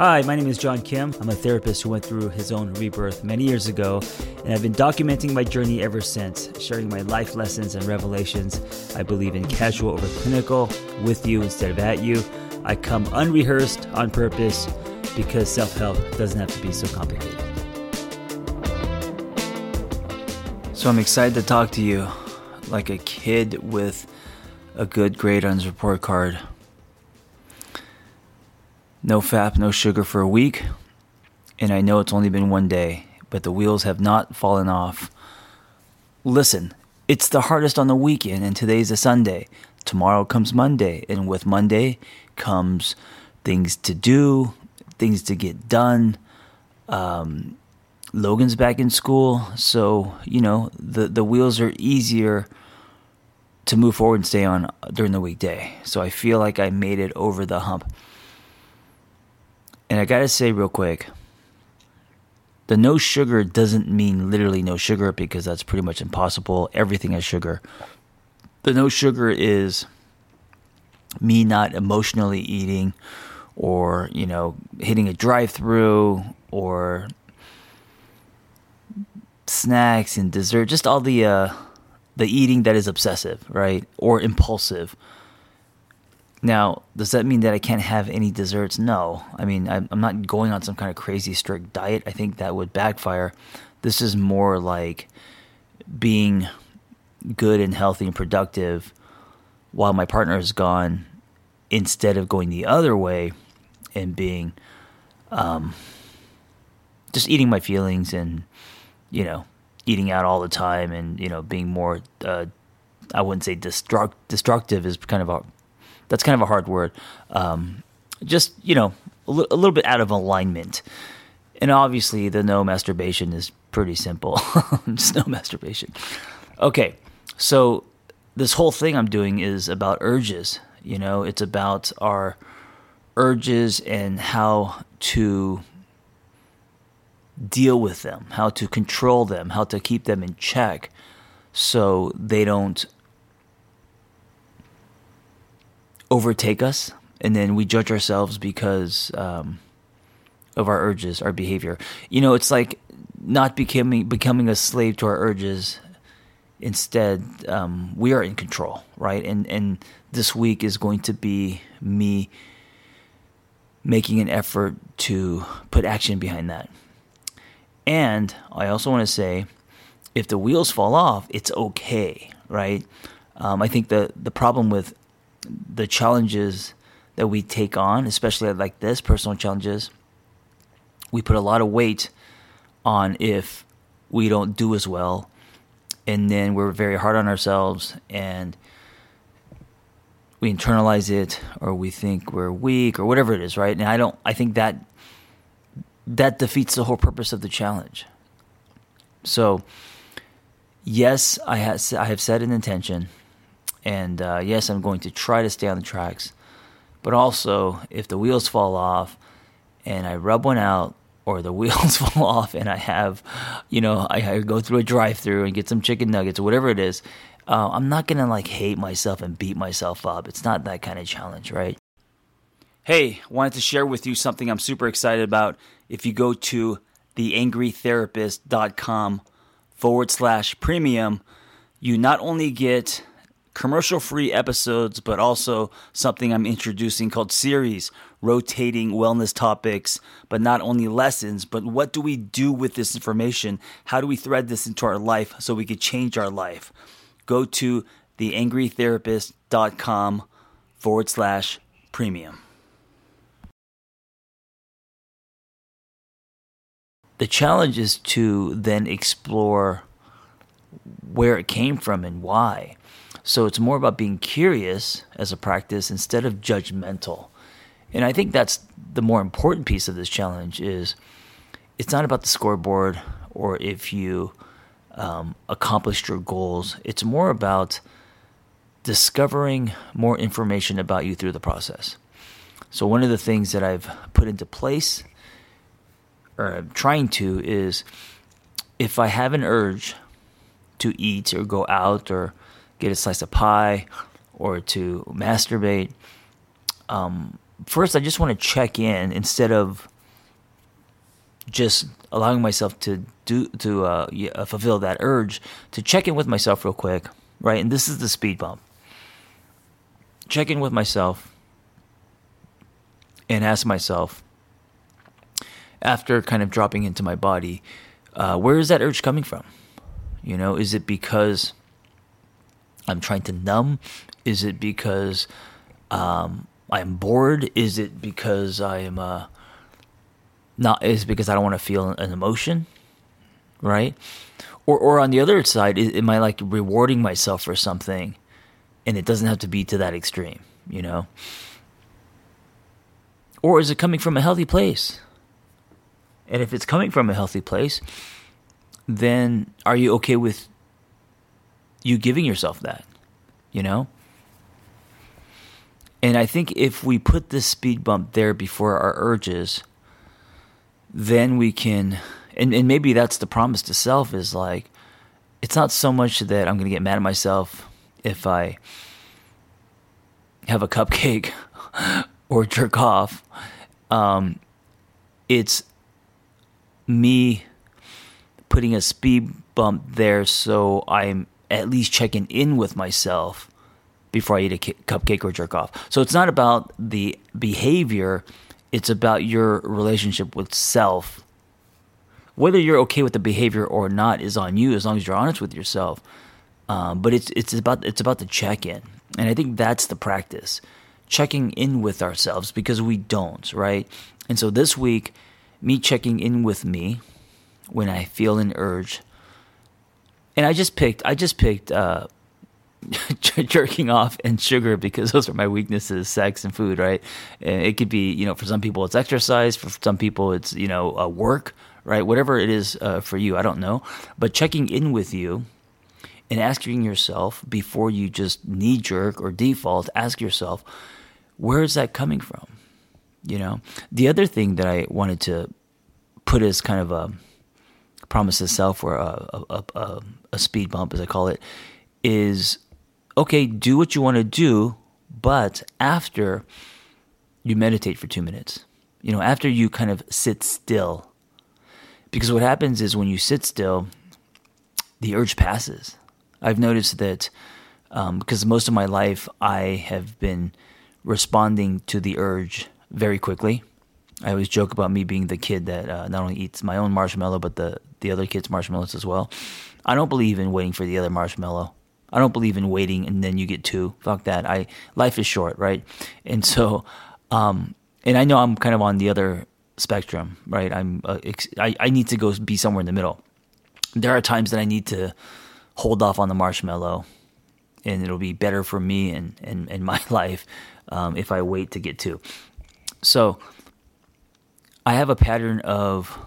Hi, my name is John Kim. I'm a therapist who went through his own rebirth many years ago, and I've been documenting my journey ever since, sharing my life lessons and revelations. I believe in casual over clinical, with you instead of at you. I come unrehearsed on purpose because self help doesn't have to be so complicated. So I'm excited to talk to you like a kid with a good grade on his report card. No fap, no sugar for a week. And I know it's only been one day, but the wheels have not fallen off. Listen, it's the hardest on the weekend, and today's a Sunday. Tomorrow comes Monday, and with Monday comes things to do, things to get done. Um, Logan's back in school, so you know the the wheels are easier to move forward and stay on during the weekday. So I feel like I made it over the hump. And I gotta say, real quick, the no sugar doesn't mean literally no sugar because that's pretty much impossible. Everything has sugar. The no sugar is me not emotionally eating or, you know, hitting a drive through or snacks and dessert, just all the uh, the eating that is obsessive, right? Or impulsive. Now, does that mean that I can't have any desserts? No. I mean, I'm not going on some kind of crazy strict diet. I think that would backfire. This is more like being good and healthy and productive while my partner is gone instead of going the other way and being um, just eating my feelings and, you know, eating out all the time and, you know, being more, uh, I wouldn't say destruct, destructive is kind of a that's kind of a hard word. Um, just you know, a, little bit out of alignment. And obviously, the no masturbation is pretty simple. just no masturbation. Okay, so this whole thing I'm doing is about urges. You know, it's about our urges and how to deal with them, how to control them, how to keep them in check so they don't overtake us, and then we judge ourselves because um, of our urges, our behavior. You know, it's like not becoming becoming a slave to our urges. Instead, um, we are in control, right? And and this week is going to be me making an effort to put action behind that. And I also want to say, if the wheels fall off, it's okay, right? Um, I think the the problem with the challenges that we take on, especially like this, personal challenges, we put a lot of weight on if we don't do as well. And then we're very hard on ourselves and we internalize it or we think we're weak or whatever it is, right? And I don't, I think that that defeats the whole purpose of the challenge. So, yes, I have, I have set an intention and uh, yes, I'm going to try to stay on the tracks. But also, if the wheels fall off and I rub one out, or the wheels fall off and I have, you know, I, I go through a drive through and get some chicken nuggets or whatever it is, uh, I'm not to like hate myself and beat myself up. It's not that kind of challenge, right? Hey, wanted to share with you something I'm super excited about. If you go to theangrytherapist.com forward slash premium, you not only get commercial free episodes, but also something I'm introducing called series, rotating wellness topics, but not only lessons, but what do we do with this information? How do we thread this into our life so we could change our life? Go to theangrytherapist.com forward slash premium. The challenge is to then explore where it came from and why. So it's more about being curious as a practice instead of judgmental. And I think that's the more important piece of this challenge is it's not about the scoreboard or if you um, accomplished your goals. It's more about discovering more information about you through the process. So one of the things that I've put into place or I'm trying to is if I have an urge to eat or go out or get a slice of pie or to masturbate, um, first I just want to check in instead of just allowing myself to do to uh, yeah, fulfill that urge to check in with myself real quick, right? And this is the speed bump. Check in with myself and ask myself after kind of dropping into my body, uh, where is that urge coming from? You know, is it because I'm trying to numb? Is it because um, I'm bored? Is it because I am uh, not? Is because I don't want to feel an emotion, right? Or, or on the other side, am I like rewarding myself for something, and it doesn't have to be to that extreme, you know? Or is it coming from a healthy place? And if it's coming from a healthy place, then are you okay with you giving yourself that? You know? And I think if we put this speed bump there before our urges, then we can, and, and maybe that's the promise to self is like, it's not so much that I'm going to get mad at myself if I have a cupcake or jerk off. Um, it's me putting a speed bump there so I'm at least checking in with myself before I eat a cupcake or jerk off. So it's not about the behavior, it's about your relationship with self. Whether you're okay with the behavior or not is on you as long as you're honest with yourself. Um, but it's it's about it's about the check in, and I think that's the practice, checking in with ourselves because we don't, right? And so this week, me checking in with me when I feel an urge, and I just picked I just picked uh, jerking off and sugar because those are my weaknesses sex and food right? And it could be you know for some people it's exercise for some people it's you know uh, work right? Whatever it is uh, for you i don't know. But checking in with you and asking yourself before you just knee jerk or default ask yourself where is that coming from? You know? The other thing that i wanted to put as kind of a promise itself, or a, a, a, a speed bump as i call it is okay, do what you want to do, but after you meditate for two minutes, you know, after you kind of sit still. Because what happens is when you sit still, the urge passes. I've noticed that um, because most of my life I have been responding to the urge very quickly. I always joke about me being the kid that uh, not only eats my own marshmallow, but the, the other kids' marshmallows as well. I don't believe in waiting for the other marshmallow. I don't believe in waiting and then you get two. Fuck that. I life is short, right? And so, um, and I know I'm kind of on the other spectrum, right? I'm uh, I, I need to go be somewhere in the middle. There are times that I need to hold off on the marshmallow, and it'll be better for me and and, and my life um, if I wait to get two. So I have a pattern of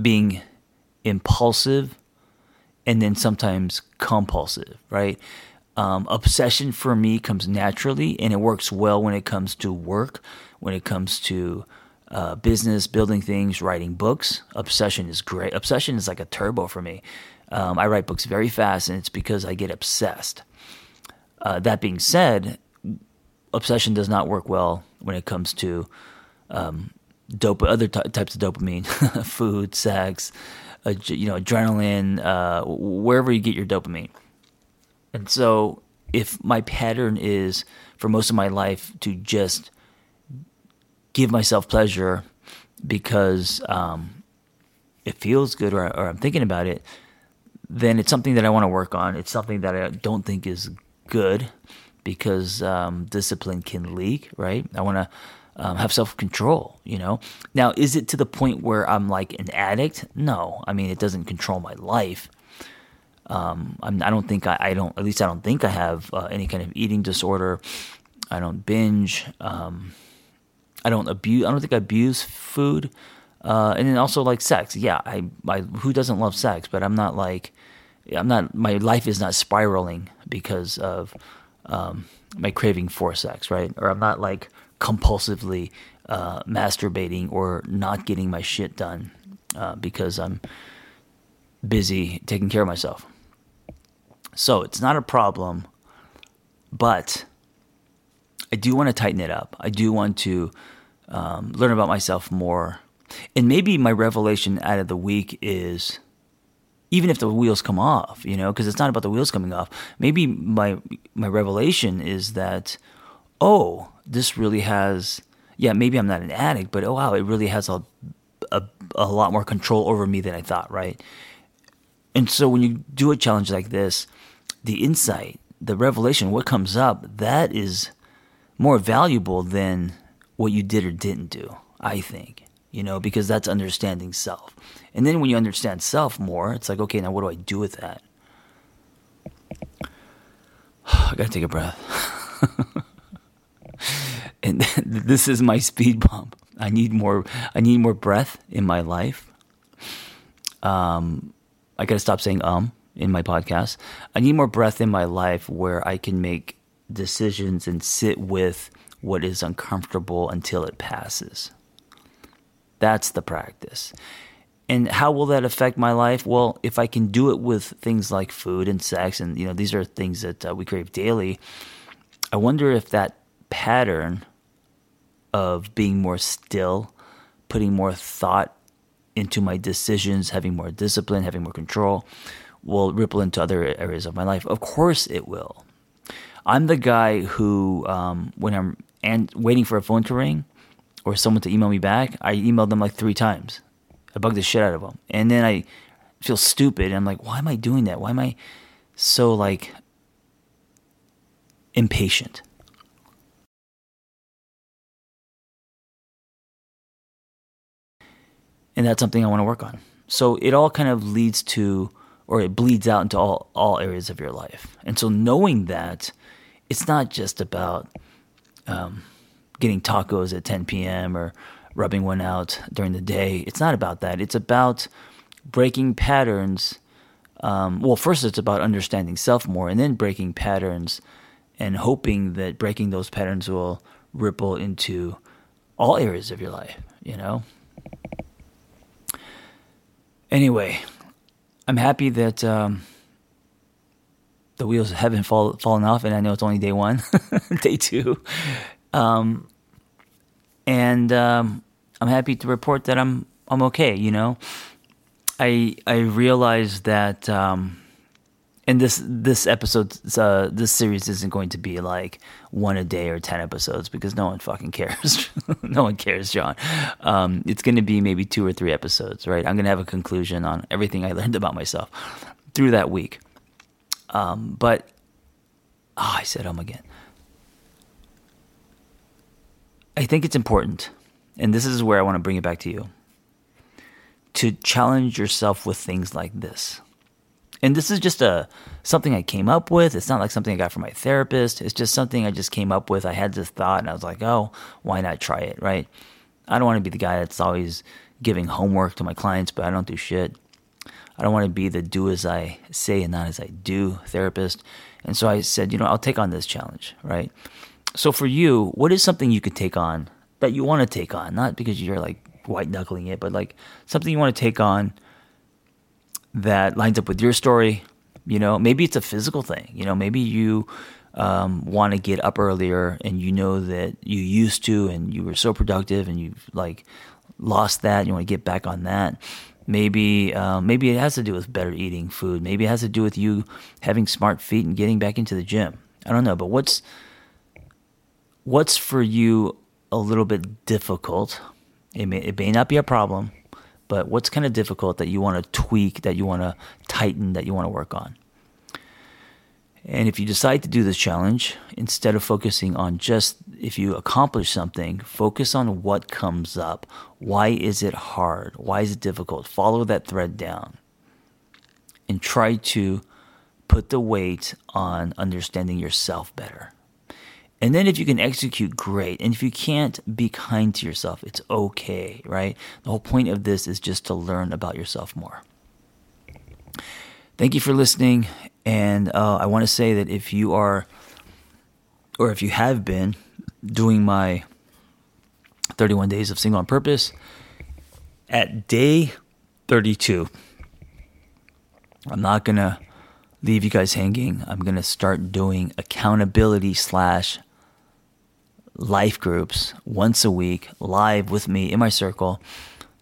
being impulsive and then sometimes compulsive, right? Um, obsession for me comes naturally and it works well when it comes to work, when it comes to uh, business, building things, writing books. Obsession is great. Obsession is like a turbo for me. Um, I write books very fast and it's because I get obsessed. Uh, that being said, obsession does not work well when it comes to um, dope, other t- types of dopamine, food, sex, you know, adrenaline, uh, wherever you get your dopamine. And so, if my pattern is for most of my life to just give myself pleasure because um, it feels good or, or I'm thinking about it, then it's something that I want to work on. It's something that I don't think is good because um, discipline can leak, right? I want to um, have self control. You know, now is it to the point where I'm like an addict? No, I mean it doesn't control my life. Um, I'm, I do not think I, I, don't. At least I don't think I have uh, any kind of eating disorder. I don't binge. Um, I don't abuse. I don't think I abuse food. Uh, and then also like sex. Yeah, I, I who doesn't love sex? But I'm not like I'm not. My life is not spiraling because of um, my craving for sex, right? Or I'm not like compulsively uh, masturbating or not getting my shit done uh, because I'm busy taking care of myself. So it's not a problem, but I do want to tighten it up. I do want to um, learn about myself more. And maybe my revelation out of the week is even if the wheels come off, you know, because it's not about the wheels coming off. Maybe my my revelation is that, oh, this really has, yeah, maybe I'm not an addict, but oh wow, it really has a a, a lot more control over me than I thought, right? And so when you do a challenge like this, the insight, the revelation, what comes up, that is more valuable than what you did or didn't do, I think, you know, because that's understanding self. And then when you understand self more, it's like, okay, now what do I do with that? I gotta take a breath. and this is my speed bump. I need more. I need more breath in my life. Um, I gotta stop saying um in my podcast. I need more breath in my life where I can make decisions and sit with what is uncomfortable until it passes. That's the practice. And how will that affect my life? Well, if I can do it with things like food and sex, and you know these are things that uh, we crave daily, I wonder if that pattern of being more still, putting more thought into my decisions, having more discipline, having more control, will ripple into other areas of my life. Of course, it will. I'm the guy who, um, when I'm and waiting for a phone to ring or someone to email me back, I email them like three times. I bug the shit out of them, and then I feel stupid. And I'm like, why am I doing that? Why am I so like impatient? And that's something I want to work on. So it all kind of leads to, or it bleeds out into all all areas of your life. And so knowing that, it's not just about um, getting tacos at 10 p.m. or rubbing one out during the day. It's not about that. It's about breaking patterns. Um, well, first it's about understanding self more, and then breaking patterns, and hoping that breaking those patterns will ripple into all areas of your life. You know. Anyway, I'm happy that um, the wheels haven't fall, fallen off, and I know it's only day one, day two, um, and um, I'm happy to report that I'm I'm okay. You know, I I realized that um, and this this episode uh, this series isn't going to be like one a day or 10 episodes because no one fucking cares. No one cares john. Um, it's going to be maybe two or three episodes right? I'm going to have a conclusion on everything i learned about myself through that week. Um, but oh, i said um again. I think it's important and this is where i want to bring it back to you to challenge yourself with things like this and this is just a something I came up with. It's not like something I got from my therapist. It's just something I just came up with. I had this thought and I was like, "Oh, why not try it?" Right? I don't want to be the guy that's always giving homework to my clients, but I don't do shit. I don't want to be the do as I say and not as I do therapist. And so I said, you know, I'll take on this challenge, right? So for you, what is something you could take on that you want to take on? Not because you're like white knuckling it, but like something you want to take on that lines up with your story. You know, maybe it's a physical thing. You know, maybe you um, want to get up earlier and you know that you used to and you were so productive and you've like lost that. You want to get back on that. Maybe um, maybe it has to do with better eating food. Maybe it has to do with you having smart feet and getting back into the gym. I don't know, but what's what's for you a little bit difficult? It may it may not be a problem, but what's kind of difficult that you want to tweak, that you want to tighten, that you want to work on. And if you decide to do this challenge, instead of focusing on just if you accomplish something, focus on what comes up. Why is it hard? Why is it difficult? Follow that thread down and try to put the weight on understanding yourself better. And then if you can execute, great. And if you can't, be kind to yourself. It's okay, right? The whole point of this is just to learn about yourself more. Thank you for listening. And uh, I want to say that if you are, or if you have been, doing my 31 days of single on purpose, at day 32, I'm not going to leave you guys hanging. I'm going to start doing accountability slash life groups once a week, live with me in my circle.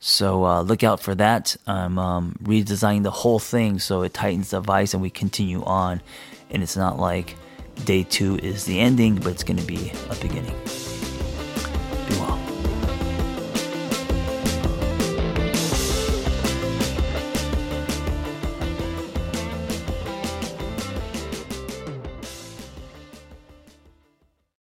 So uh, look out for that. I'm um, redesigning the whole thing so it tightens the vise and we continue on. And it's not like day two is the ending, but it's going to be a beginning. Be well.